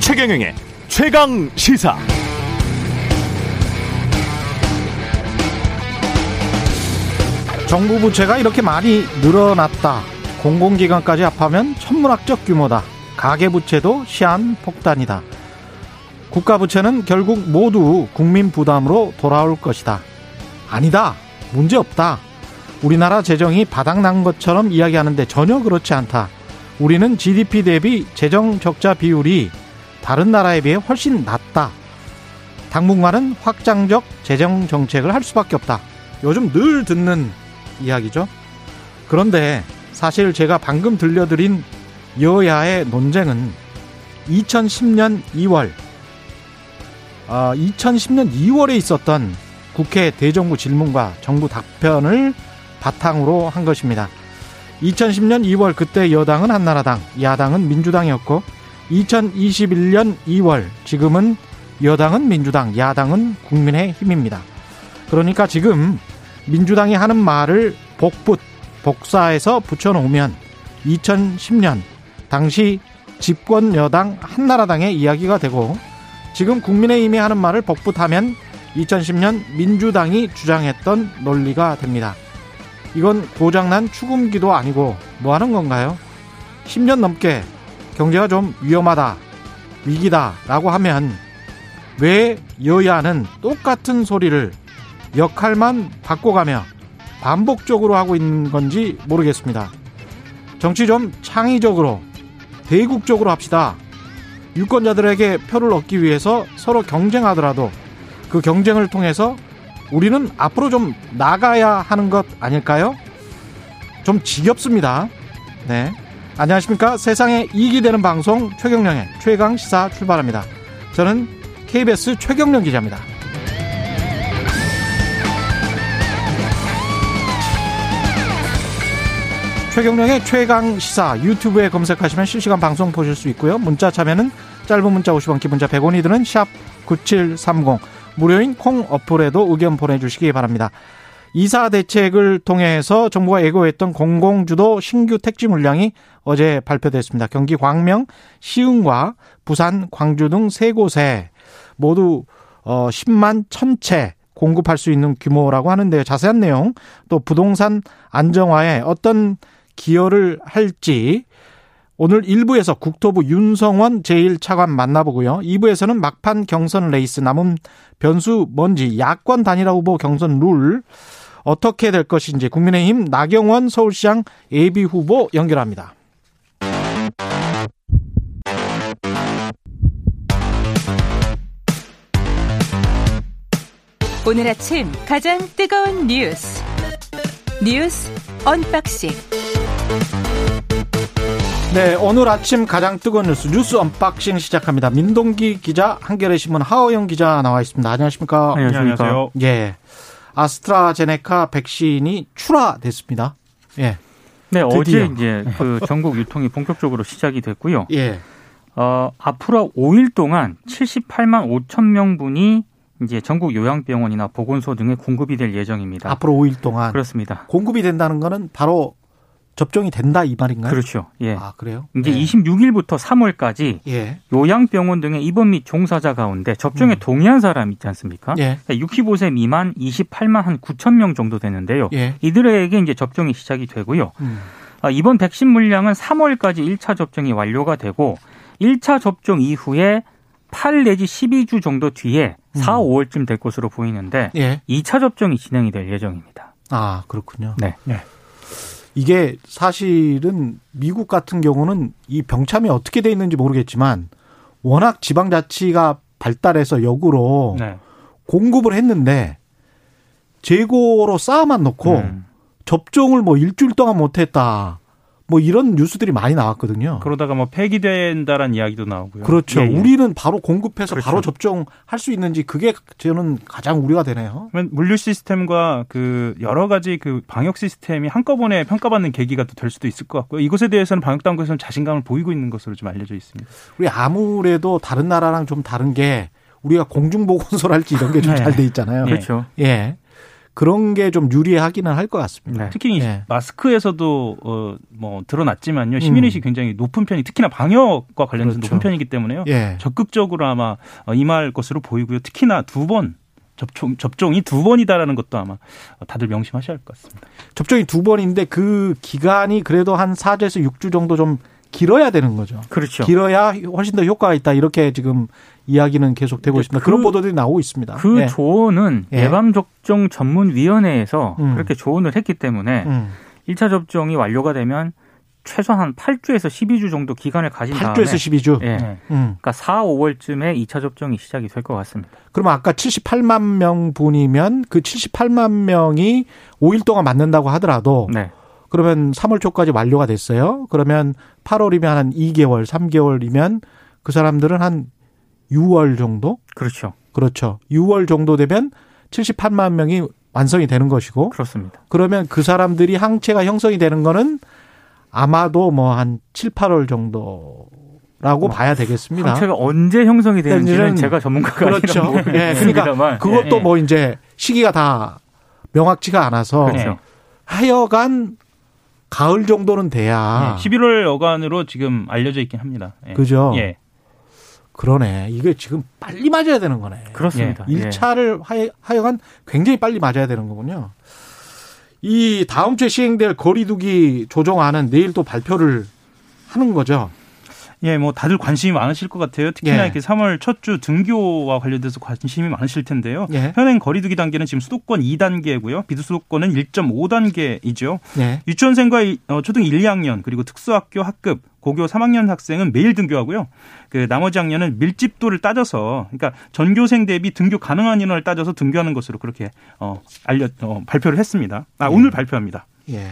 최경영의 최강 시사. 정부 부채가 이렇게 많이 늘어났다. 공공기관까지 합하면 천문학적 규모다. 가계부채도 시한 폭탄이다. 국가부채는 결국 모두 국민 부담으로 돌아올 것이다. 아니다. 문제 없다. 우리나라 재정이 바닥난 것처럼 이야기하는데 전혀 그렇지 않다. 우리는 GDP 대비 재정 적자 비율이 다른 나라에 비해 훨씬 낮다. 당분간은 확장적 재정 정책을 할 수밖에 없다. 요즘 늘 듣는 이야기죠. 그런데 사실 제가 방금 들려드린 여야의 논쟁은 2010년 2월, 어, 2010년 2월에 있었던 국회 대정부 질문과 정부 답변을 바탕으로 한 것입니다. 2010년 2월 그때 여당은 한나라당, 야당은 민주당이었고 2021년 2월 지금은 여당은 민주당, 야당은 국민의힘입니다. 그러니까 지금 민주당이 하는 말을 복붙, 복사해서 붙여놓으면 2010년 당시 집권 여당 한나라당의 이야기가 되고 지금 국민의힘이 하는 말을 복붙하면 2010년 민주당이 주장했던 논리가 됩니다. 이건 고장난 추금기도 아니고 뭐 하는 건가요? 10년 넘게 경제가 좀 위험하다, 위기다 라고 하면 왜 여야는 똑같은 소리를 역할만 바꿔가며 반복적으로 하고 있는 건지 모르겠습니다. 정치 좀 창의적으로, 대국적으로 합시다. 유권자들에게 표를 얻기 위해서 서로 경쟁하더라도 그 경쟁을 통해서 우리는 앞으로 좀 나가야 하는 것 아닐까요? 좀 지겹습니다. 네. 안녕하십니까. 세상에 이익이 되는 방송 최경령의 최강 시사 출발합니다. 저는 KBS 최경령 기자입니다. 최경령의 최강 시사 유튜브에 검색하시면 실시간 방송 보실 수 있고요. 문자 참여는 짧은 문자 50원, 기본자 100원이 드는 샵 9730. 무료인 콩 어플에도 의견 보내주시기 바랍니다. 이사 대책을 통해서 정부가 예고했던 공공주도 신규 택지 물량이 어제 발표됐습니다. 경기 광명, 시흥과 부산, 광주 등 세 곳에 모두 10만 어, 1000채 공급할 수 있는 규모라고 하는데요. 자세한 내용 또 부동산 안정화에 어떤 기여를 할지 오늘 1부에서 국토부 윤성원 제1차관 만나보고요. 2부에서는 막판 경선 레이스 남은 변수 뭔지 야권 단일화 후보 경선 룰 어떻게 될 것인지 국민의힘 나경원 서울시장 예비 후보 연결합니다. 오늘 아침 가장 뜨거운 뉴스 뉴스 unboxing 네, 오늘 아침 가장 뜨거운 뉴스 뉴스 unboxing 시작합니다. 민동기 기자, 한겨레 신문 하어영 기자 나와 있습니다. 안녕하십니까? 안녕하세요. 예. 아스트라제네카 백신이 출하됐습니다. 예. 네, 드디어. 어제 이제 그 전국 유통이 본격적으로 시작이 됐고요. 예. 어, 앞으로 5일 동안 78만 5천 명분이 이제 전국 요양병원이나 보건소 등에 공급이 될 예정입니다. 앞으로 5일 동안 그렇습니다. 공급이 된다는 거는 바로 접종이 된다 이 말인가요? 그렇죠. 예. 아 그래요? 이제 예. 26일부터 3월까지 예. 요양병원 등의 입원 및 종사자 가운데 접종에 음. 동의한 사람 있지 않습니까? 예. 65세 그러니까 미만 28만 한 9천 명 정도 되는데요. 예. 이들에게 이제 접종이 시작이 되고요. 음. 아, 이번 백신 물량은 3월까지 1차 접종이 완료가 되고 1차 접종 이후에 8 내지 12주 정도 뒤에 4, 음. 5월쯤 될 것으로 보이는데 예. 2차 접종이 진행이 될 예정입니다. 아 그렇군요. 네. 네. 이게 사실은 미국 같은 경우는 이 병참이 어떻게 돼 있는지 모르겠지만 워낙 지방자치가 발달해서 역으로 네. 공급을 했는데 재고로 쌓아만 놓고 음. 접종을 뭐 일주일 동안 못했다. 뭐 이런 뉴스들이 많이 나왔거든요. 그러다가 뭐 폐기된다라는 이야기도 나오고요. 그렇죠. 예, 예. 우리는 바로 공급해서 그렇죠. 바로 접종할 수 있는지 그게 저는 가장 우려가 되네요. 물류 시스템과 그 여러 가지 그 방역 시스템이 한꺼번에 평가받는 계기가 또 될 수도 있을 것 같고요. 이것에 대해서는 방역 당국에서는 자신감을 보이고 있는 것으로 좀 알려져 있습니다. 우리 아무래도 다른 나라랑 좀 다른 게 우리가 공중보건소랄지 이런 게 좀 잘돼 네. 있잖아요. 그렇죠. 예. 그런 게 좀 유리하기는 할 것 같습니다. 네. 특히 네. 마스크에서도 어, 뭐 드러났지만요 시민의식 이 음. 굉장히 높은 편이 특히나 방역과 관련해서 그렇죠. 높은 편이기 때문에요 예. 적극적으로 아마 임할 것으로 보이고요. 특히나 두번 접종 접종이 두 번이다라는 것도 아마 다들 명심하셔야 할 것 같습니다. 접종이 두 번인데 그 기간이 그래도 한 4주에서 6주 정도 좀 길어야 되는 거죠. 그렇죠. 길어야 훨씬 더 효과가 있다. 이렇게 지금 이야기는 계속되고 있습니다. 그, 그런 보도들이 나오고 있습니다. 그 예. 조언은 예. 예방접종 전문위원회에서 음. 그렇게 조언을 했기 때문에 음. 1차 접종이 완료가 되면 최소한 8주에서 12주 정도 기간을 가진 8주에서 다음에 12주. 예. 음. 그러니까 4, 5월쯤에 2차 접종이 시작이 될 것 같습니다. 그럼 아까 78만 명 분이면 그 78만 명이 5일 동안 맞는다고 하더라도 네. 그러면 3월 초까지 완료가 됐어요. 그러면 8월이면 한 2개월, 3개월이면 그 사람들은 한 6월 정도? 그렇죠. 그렇죠. 6월 정도 되면 78만 명이 완성이 되는 것이고. 그렇습니다. 그러면 그 사람들이 항체가 형성이 되는 거는 아마도 뭐 한 7, 8월 정도 라고 뭐 봐야 되겠습니다. 항체가 언제 형성이 되는지는 제가 전문가가 그렇죠. 아니라 예, 그러니까 그것도 예. 뭐 이제 시기가 다 명확치가 않아서 그렇죠. 하여간 가을 정도는 돼야. 네, 11월 여간으로 지금 알려져 있긴 합니다. 예. 그죠? 예. 그러네. 이게 지금 빨리 맞아야 되는 거네. 그렇습니다. 예. 1차를 하여, 하여 간 굉장히 빨리 맞아야 되는 거군요. 이 다음 주에 시행될 거리두기 조정안은 내일 또 발표를 하는 거죠. 예, 뭐 다들 관심이 많으실 것 같아요. 특히나 예. 이렇게 3월 첫 주 등교와 관련돼서 관심이 많으실 텐데요. 예. 현행 거리두기 단계는 지금 수도권 2단계고요. 비수도권은 1.5단계이죠. 예. 유치원생과 어, 초등 1, 2학년 그리고 특수학교 학급 고교 3학년 학생은 매일 등교하고요. 그 나머지 학년은 밀집도를 따져서 그러니까 전교생 대비 등교 가능한 인원을 따져서 등교하는 것으로 그렇게 어 알려 어, 발표를 했습니다. 아, 예. 오늘 발표합니다. 예.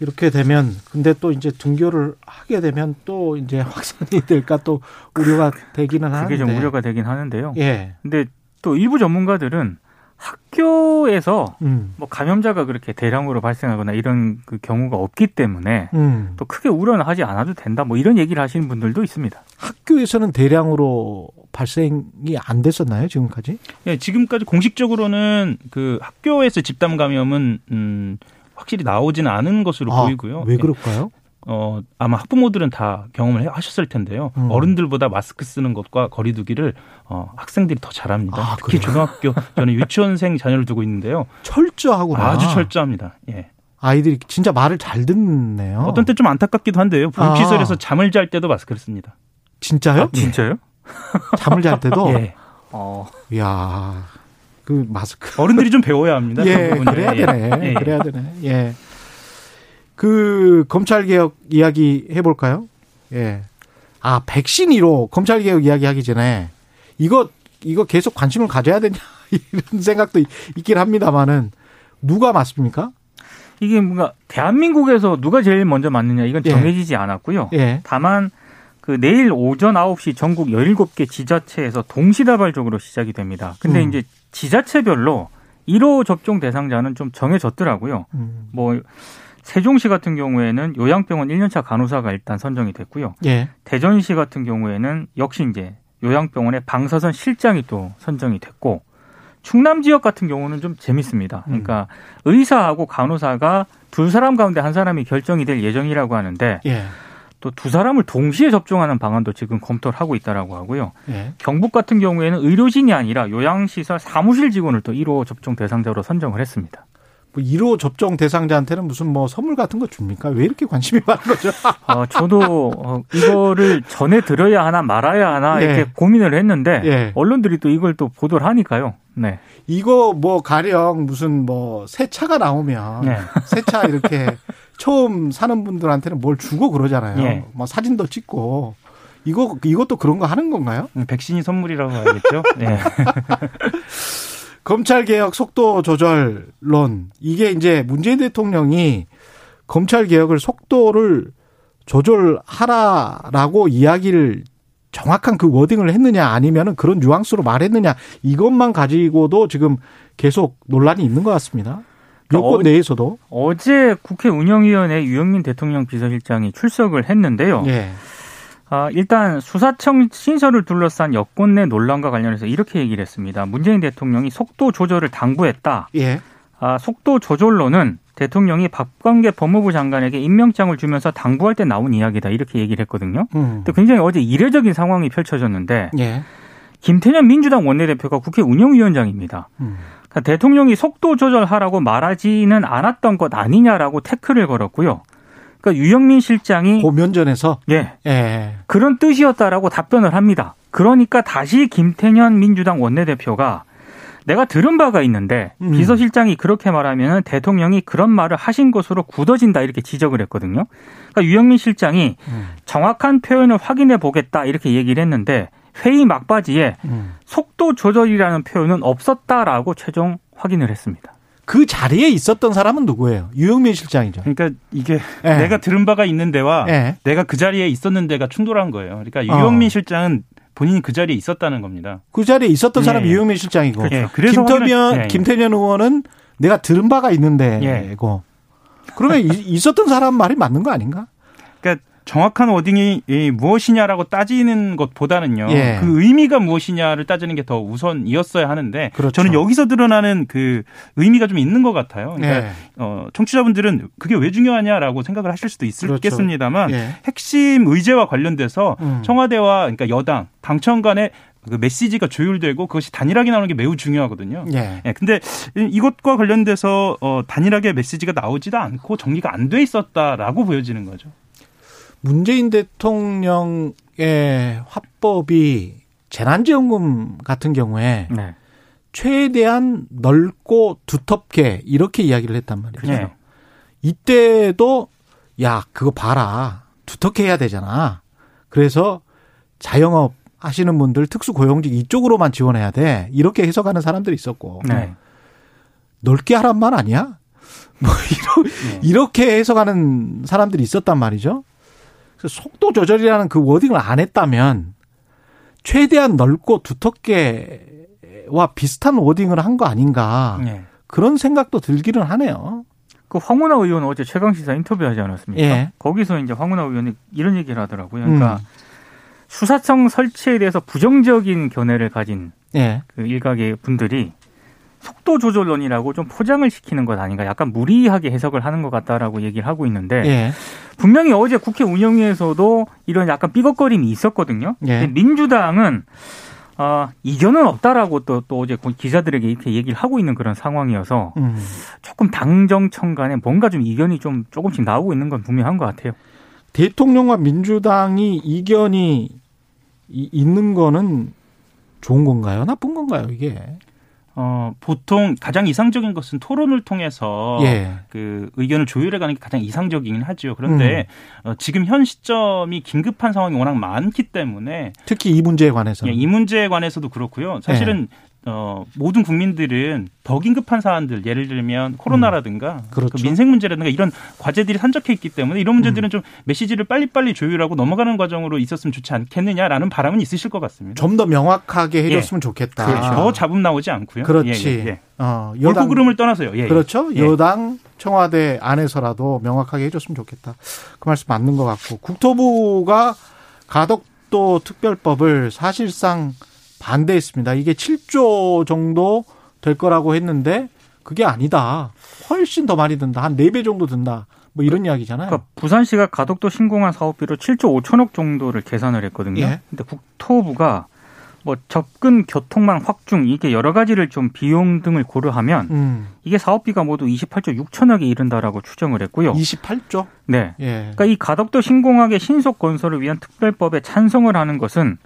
이렇게 되면 근데 또 이제 등교를 하게 되면 또 이제 확산이 될까 또 우려가 되기는 하는데 그게 좀 우려가 되긴 하는데요. 예. 근데 또 일부 전문가들은 학교에서 음. 뭐 감염자가 그렇게 대량으로 발생하거나 이런 그 경우가 없기 때문에 음. 또 크게 우려는 하지 않아도 된다. 뭐 이런 얘기를 하시는 분들도 있습니다. 학교에서는 대량으로 발생이 안 됐었나요 지금까지? 네, 지금까지 공식적으로는 그 학교에서 집단 감염은 음 확실히 나오지는 않은 것으로 아, 보이고요. 왜 그럴까요? 어, 아마 학부모들은 다 경험을 하셨을 텐데요. 음. 어른들보다 마스크 쓰는 것과 거리두기를 어, 학생들이 더 잘합니다. 아, 특히 그래요? 중학교, 저는 유치원생 자녀를 두고 있는데요. 철저하구나. 아주 철저합니다. 예. 아이들이 진짜 말을 잘 듣네요. 어떤 때 좀 안타깝기도 한데요. 분피설에서 아. 잠을 잘 때도 마스크를 씁니다. 진짜요? 아, 진짜요? 잠을 잘 때도? 예. 어. 이야. 그 마스크. 어른들이 좀 배워야 합니다. 예, 그래야 되네. 예, 예. 그래야 되네. 예. 그 검찰 개혁 이야기 해볼까요? 예. 아 백신 1호 검찰 개혁 이야기 하기 전에 이거 이거 계속 관심을 가져야 되냐 이런 생각도 있긴 합니다만은 누가 맞습니까? 이게 뭔가 대한민국에서 누가 제일 먼저 맞느냐 이건 예. 정해지지 예. 않았고요. 예. 다만 그 내일 오전 9시 전국 17개 지자체에서 동시다발적으로 시작이 됩니다. 근데 음. 이제 지자체별로 1호 접종 대상자는 좀 정해졌더라고요. 음. 뭐 세종시 같은 경우에는 요양병원 1년차 간호사가 일단 선정이 됐고요. 예. 대전시 같은 경우에는 역시 이제 요양병원의 방사선 실장이 또 선정이 됐고 충남 지역 같은 경우는 좀 재밌습니다. 그러니까 음. 의사하고 간호사가 두 사람 가운데 한 사람이 결정이 될 예정이라고 하는데 예. 또 두 사람을 동시에 접종하는 방안도 지금 검토를 하고 있다라고 하고요. 예. 경북 같은 경우에는 의료진이 아니라 요양시설 사무실 직원을 또 1호 접종 대상자로 선정을 했습니다. 뭐 1호 접종 대상자한테는 무슨 뭐 선물 같은 거 줍니까? 왜 이렇게 관심이 많은 거죠? 어, 저도 어, 이거를 전해 들어야 하나 말아야 하나 네. 이렇게 고민을 했는데 네. 언론들이 또 이걸 또 보도를 하니까요. 네. 이거 뭐 가령 무슨 뭐 새 차가 나오면 네. 새차 이렇게 처음 사는 분들한테는 뭘 주고 그러잖아요. 네. 뭐 사진도 찍고 이거 이것도 그런 거 하는 건가요? 음, 백신이 선물이라고 봐야겠죠. 네. 검찰 개혁 속도 조절론 이게 이제 문재인 대통령이 검찰 개혁을 속도를 조절하라라고 이야기를 정확한 그 워딩을 했느냐 아니면은 그런 뉘앙스로 말했느냐 이것만 가지고도 지금 계속 논란이 있는 것 같습니다. 그러니까 여권 내에서도 어제 국회 운영위원회 유영민 대통령 비서실장이 출석을 했는데요. 예. 아, 일단 수사청 신설을 둘러싼 여권 내 논란과 관련해서 이렇게 얘기를 했습니다. 문재인 대통령이 속도 조절을 당부했다. 예. 아, 속도 조절로는 대통령이 박광계 법무부 장관에게 임명장을 주면서 당부할 때 나온 이야기다 이렇게 얘기를 했거든요. 음. 근데 굉장히 어제 이례적인 상황이 펼쳐졌는데 예. 김태년 민주당 원내대표가 국회 운영위원장입니다. 음. 대통령이 속도 조절하라고 말하지는 않았던 것 아니냐라고 태클을 걸었고요. 그러니까 유영민 실장이 고면전에서 예, 예. 그런 뜻이었다라고 답변을 합니다. 그러니까 다시 김태년 민주당 원내대표가 내가 들은 바가 있는데 음. 비서실장이 그렇게 말하면 대통령이 그런 말을 하신 것으로 굳어진다 이렇게 지적을 했거든요. 그러니까 유영민 실장이 음. 정확한 표현을 확인해 보겠다 이렇게 얘기를 했는데 회의 막바지에 음. 속도 조절이라는 표현은 없었다라고 최종 확인을 했습니다. 그 자리에 있었던 사람은 누구예요? 유영민 실장이죠. 그러니까 이게 네. 내가 들은 바가 있는 데와 네. 내가 그 자리에 있었는 데가 충돌한 거예요. 그러니까 유영민 어. 실장은 본인이 그 자리에 있었다는 겁니다. 그 자리에 있었던 예. 사람이 유영민 실장이고 그렇죠. 그래서 김태년 예. 김태년 의원은 내가 들은 바가 있는데고 예. 그러면 있었던 사람 말이 맞는 거 아닌가? 그러니까 정확한 워딩이 무엇이냐라고 따지는 것보다는요. 예. 그 의미가 무엇이냐를 따지는 게 더 우선이었어야 하는데 그렇죠. 저는 여기서 드러나는 그 의미가 좀 있는 것 같아요. 그러니까 예. 어, 청취자분들은 그게 왜 중요하냐라고 생각을 하실 수도 있겠습니다만 그렇죠. 예. 핵심 의제와 관련돼서 음. 청와대와 그러니까 여당 당청 간의 그 메시지가 조율되고 그것이 단일하게 나오는 게 매우 중요하거든요. 예. 예. 근데 이것과 관련돼서 어 단일하게 메시지가 나오지도 않고 정리가 안 돼 있었다라고 보여지는 거죠. 문재인 대통령의 화법이 재난지원금 같은 경우에 네. 최대한 넓고 두텁게 이렇게 이야기를 했단 말이죠. 네. 이때도 야 그거 봐라 두텁게 해야 되잖아. 그래서 자영업 하시는 분들 특수고용직 이쪽으로만 지원해야 돼 이렇게 해석하는 사람들이 있었고 네. 넓게 하란 말 아니야? 뭐 네. 이렇게 해석하는 사람들이 있었단 말이죠. 속도 조절이라는 그 워딩을 안 했다면 최대한 넓고 두텁게와 비슷한 워딩을 한 거 아닌가 네. 그런 생각도 들기는 하네요. 그 황운하 의원 어제 최강 시사 인터뷰하지 않았습니까? 예. 거기서 이제 황운하 의원이 이런 얘기를 하더라고요. 그러니까 음. 수사청 설치에 대해서 부정적인 견해를 가진 예. 그 일각의 분들이 속도 조절론이라고 좀 포장을 시키는 것 아닌가 약간 무리하게 해석을 하는 것 같다라고 얘기를 하고 있는데 예. 분명히 어제 국회 운영위에서도 이런 약간 삐걱거림이 있었거든요. 예. 민주당은 어, 이견은 없다라고 또, 또 어제 기자들에게 이렇게 얘기를 하고 있는 그런 상황이어서 음. 조금 당정청 간에 뭔가 좀 이견이 좀 조금씩 나오고 있는 건 분명한 것 같아요. 대통령과 민주당이 이견이 있는 거는 좋은 건가요? 나쁜 건가요, 이게? 어, 보통 가장 이상적인 것은 토론을 통해서 예. 그 의견을 조율해 가는 게 가장 이상적이긴 하죠. 그런데 음. 어, 지금 현 시점이 긴급한 상황이 워낙 많기 때문에 특히 이 문제에 관해서 예, 이 문제에 관해서도 그렇고요. 사실은 예. 어, 모든 국민들은 더 긴급한 사안들 예를 들면 코로나라든가 음, 그렇죠. 그 민생 문제라든가 이런 과제들이 산적해 있기 때문에 이런 문제들은 음. 좀 메시지를 빨리빨리 조율하고 넘어가는 과정으로 있었으면 좋지 않겠느냐라는 바람은 있으실 것 같습니다. 좀 더 명확하게 해줬으면 예. 좋겠다. 그렇죠. 더 잡음 나오지 않고요. 그렇지. 예, 예, 예. 어, 여당 그름을 떠나서요. 예, 예. 그렇죠. 예. 여당 청와대 안에서라도 명확하게 해줬으면 좋겠다. 그 말씀 맞는 것 같고 국토부가 가덕도 특별법을 사실상 반대했습니다. 이게 7조 정도 될 거라고 했는데 그게 아니다. 훨씬 더 많이 든다. 한 4배 정도 든다. 뭐 이런 이야기잖아요. 그러니까 부산시가 가덕도 신공한 사업비로 7조 5천억 정도를 계산을 했거든요. 예. 근데 국토부가 뭐 접근 교통망 확충 이게 여러 가지를 좀 비용 등을 고려하면 음. 이게 사업비가 모두 28조 6천억에 이른다라고 추정을 했고요. 28조? 네. 예. 그러니까 이 가덕도 신공항의 신속 건설을 위한 특별법에 찬성을 하는 것은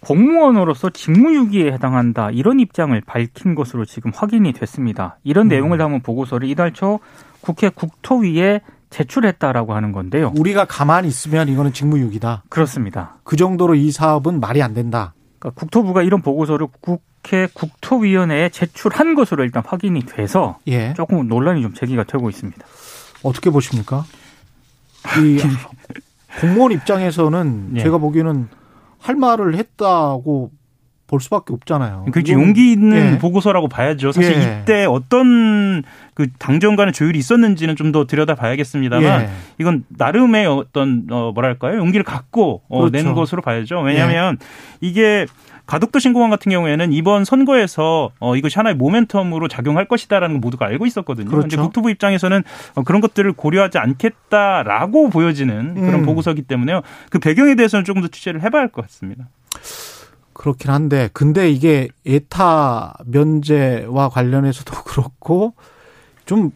공무원으로서 직무유기에 해당한다 이런 입장을 밝힌 것으로 지금 확인이 됐습니다. 이런 음. 내용을 담은 보고서를 이달 초 국회 국토위에 제출했다라고 하는 건데요. 우리가 가만히 있으면 이거는 직무유기다. 그렇습니다. 그 정도로 이 사업은 말이 안 된다. 그러니까 국토부가 이런 보고서를 국회 국토위원회에 제출한 것으로 일단 확인이 돼서 예. 조금 논란이 좀 제기가 되고 있습니다. 어떻게 보십니까? 이 공무원 입장에서는 예. 제가 보기에는 할 말을 했다고 볼 수밖에 없잖아요. 그렇지 용기 있는 예. 보고서라고 봐야죠. 사실 예. 이때 어떤 그 당정 간의 조율이 있었는지는 좀 더 들여다 봐야겠습니다만 예. 이건 나름의 어떤 어 뭐랄까요 용기를 갖고 어, 그렇죠. 낸 것으로 봐야죠. 왜냐하면 예. 이게 가덕도 신공항 같은 경우에는 이번 선거에서 어, 이것이 하나의 모멘텀으로 작용할 것이다라는 걸 모두가 알고 있었거든요. 그런데 그렇죠. 국토부 입장에서는 어, 그런 것들을 고려하지 않겠다라고 보여지는 그런 음. 보고서기 때문에요. 그 배경에 대해서는 조금 더 취재를 해봐야 할 것 같습니다. 그렇긴 한데 근데 이게 에타 면제와 관련해서도 그렇고 좀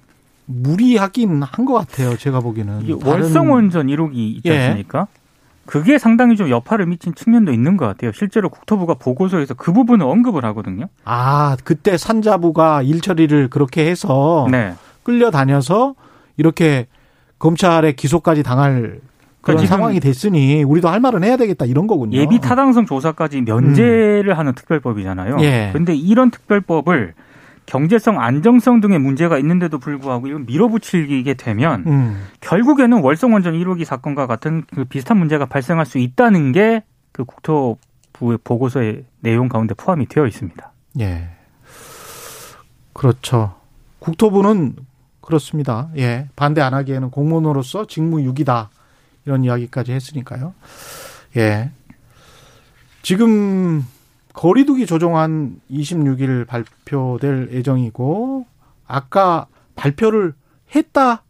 무리하긴 한 것 같아요. 제가 보기에는 월성 원전 1호기 있지 예. 않습니까? 예. 그게 상당히 좀 여파를 미친 측면도 있는 것 같아요. 실제로 국토부가 보고서에서 그 부분을 언급을 하거든요. 아, 그때 산자부가 일 처리를 그렇게 해서 네. 끌려다녀서 이렇게 검찰의 기소까지 당할 그런 그러니까 상황이 됐으니 우리도 할 말은 해야 되겠다 이런 거군요. 예비 타당성 조사까지 면제를 음. 하는 특별법이잖아요. 그런데 예. 이런 특별법을 경제성, 안정성 등의 문제가 있는데도 불구하고 이걸 밀어붙이게 되면 음. 결국에는 월성원전 1호기 사건과 같은 그 비슷한 문제가 발생할 수 있다는 게 그 국토부의 보고서의 내용 가운데 포함이 되어 있습니다. 예. 그렇죠. 국토부는 그렇습니다. 예. 반대 안 하기에는 공무원으로서 직무유기다. 이런 이야기까지 했으니까요. 예. 지금 거리두기 조정안 26일 발표될 예정이고 아까 발표를 했다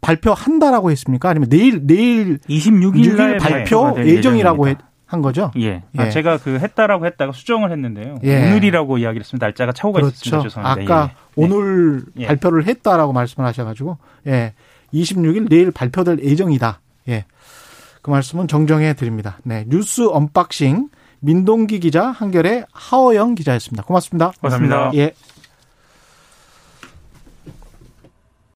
발표한다라고 했습니까? 아니면 내일 내일 26일 날 발표 예정이라고 했, 한 거죠? 예. 예. 아, 제가 그 했다라고 했다가 수정을 했는데요. 예. 오늘이라고 이야기를 했습니다. 날짜가 착오가 그렇죠. 있었습니다. 죄송합니다. 아까 예. 오늘 예. 발표를 했다라고 말씀을 하셔가지고 예. 26일 내일 발표될 예정이다. 예. 그 말씀은 정정해 드립니다. 네. 뉴스 unboxing 민동기 기자, 한겨레 하어영 기자였습니다. 고맙습니다. 고맙습니다. 예.